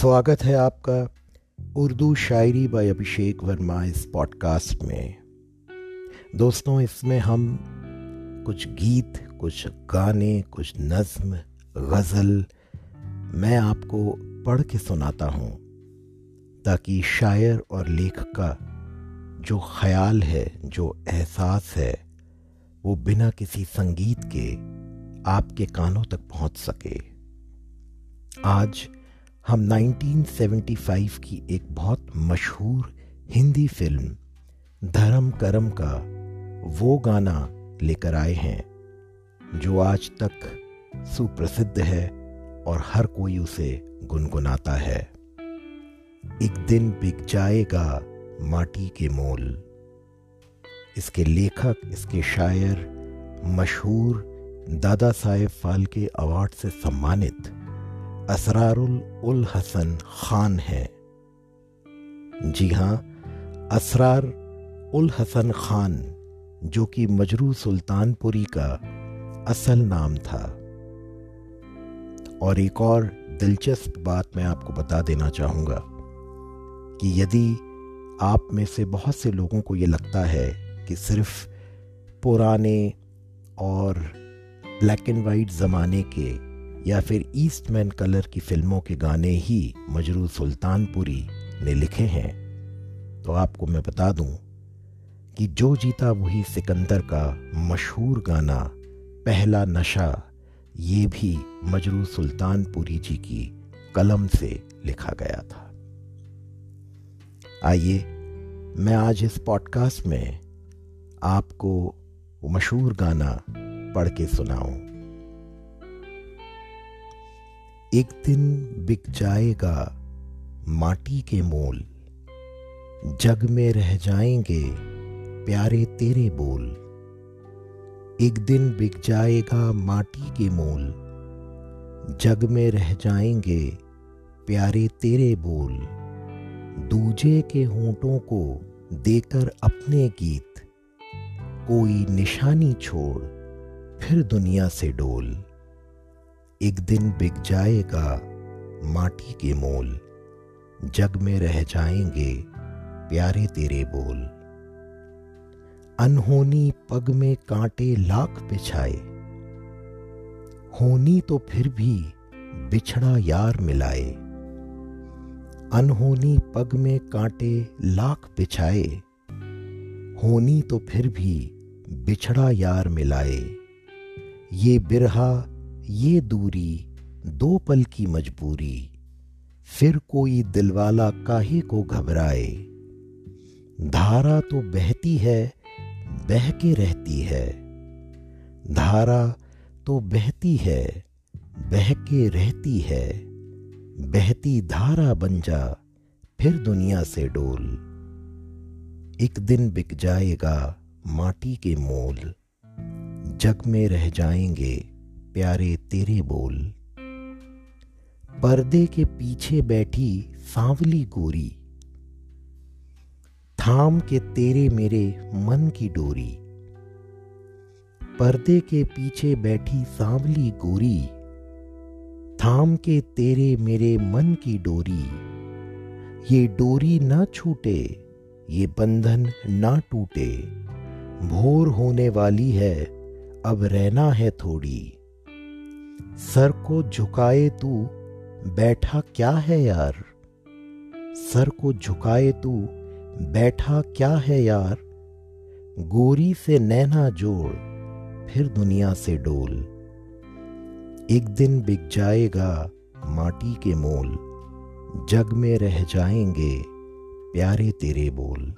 स्वागत है आपका उर्दू शायरी बाय अभिषेक वर्मा इस पॉडकास्ट में। दोस्तों, इसमें हम कुछ गीत, कुछ गाने, कुछ नज्म, गज़ल मैं आपको पढ़ के सुनाता हूँ, ताकि शायर और लेखक का जो ख्याल है, जो एहसास है, वो बिना किसी संगीत के आपके कानों तक पहुँच सके। आज हम 1975 की एक बहुत मशहूर हिंदी फ़िल्म, धर्म करम का वो गाना लेकर आए हैं, जो आज तक सुप्रसिद्ध है और हर कोई उसे गुनगुनाता है। एक दिन बिक जाएगा माटी के मोल। इसके लेखक, इसके शायर, मशहूर दादा साहेब फाल्के अवार्ड से सम्मानित असरारुल उल हसन खान है। जी हाँ असरार उल हसन खान, जो कि मजरू सुल्तानपुरी का असल नाम था। और एक और दिलचस्प बात मैं आपको बता देना चाहूँगा कि यदि आप में से बहुत से लोगों को ये लगता है कि सिर्फ़ पुराने और ब्लैक एंड वाइट ज़माने के या फिर ईस्टमैन कलर की फ़िल्मों के गाने ही मजरू सुल्तानपुरी ने लिखे हैं तो आपको मैं बता दूँ कि जो जीता वही सिकंदर का मशहूर गाना पहला नशा, ये भी मजरू सुल्तानपुरी जी की कलम से लिखा गया था। आइए, मैं आज इस पॉडकास्ट में आपको मशहूर गाना पढ़ के सुनाऊं। एक दिन बिक जाएगा माटी के मोल। जग में रह जाएँगे प्यारे तेरे बोल। एक दिन बिक जाएगा माटी के मोल। जग में रह जाएँगे प्यारे तेरे बोल। दूजे के होंठों को देकर अपने गीत। कोई निशानी छोड़ फिर दुनिया से डोल। एक दिन बिक जाएगा माटी के मोल। जग में रह जाएँगे प्यारे तेरे बोल। अनहोनी पग में कांटे लाख बिछाए। होनी तो फिर भी बिछड़ा यार मिलाए। अनहोनी पग में कांटे लाख बिछाए। होनी तो फिर भी बिछड़ा यार मिलाए। ये बिरहा ये दूरी दो पल की मजबूरी। फिर कोई दिलवाला काहे को घबराए। धारा तो बहती है बह के रहती है। धारा तो बहती है बह के रहती है। बहती धारा बन जा, फिर दुनिया से डोल। एक दिन बिक जाएगा माटी के मोल। जग में रह जाएँगे प्यारे तेरे बोल। पर्दे के पीछे बैठी सांवली गोरी। थाम के तेरे मेरे मन की डोरी। पर्दे के पीछे बैठी सांवली गोरी। थाम के तेरे मेरे मन की डोरी। ये डोरी ना छूटे, ये बंधन ना टूटे। भोर होने वाली है, अब रहना है थोड़ी। सर को झुकाए तू, बैठा क्या है यार? सर को झुकाए तू, बैठा क्या है यार? गोरी से नैना जोड़, फिर दुनिया से डोल। एक दिन बिक जाएगा माटी के मोल, जग में रह जाएँगे प्यारे तेरे बोल।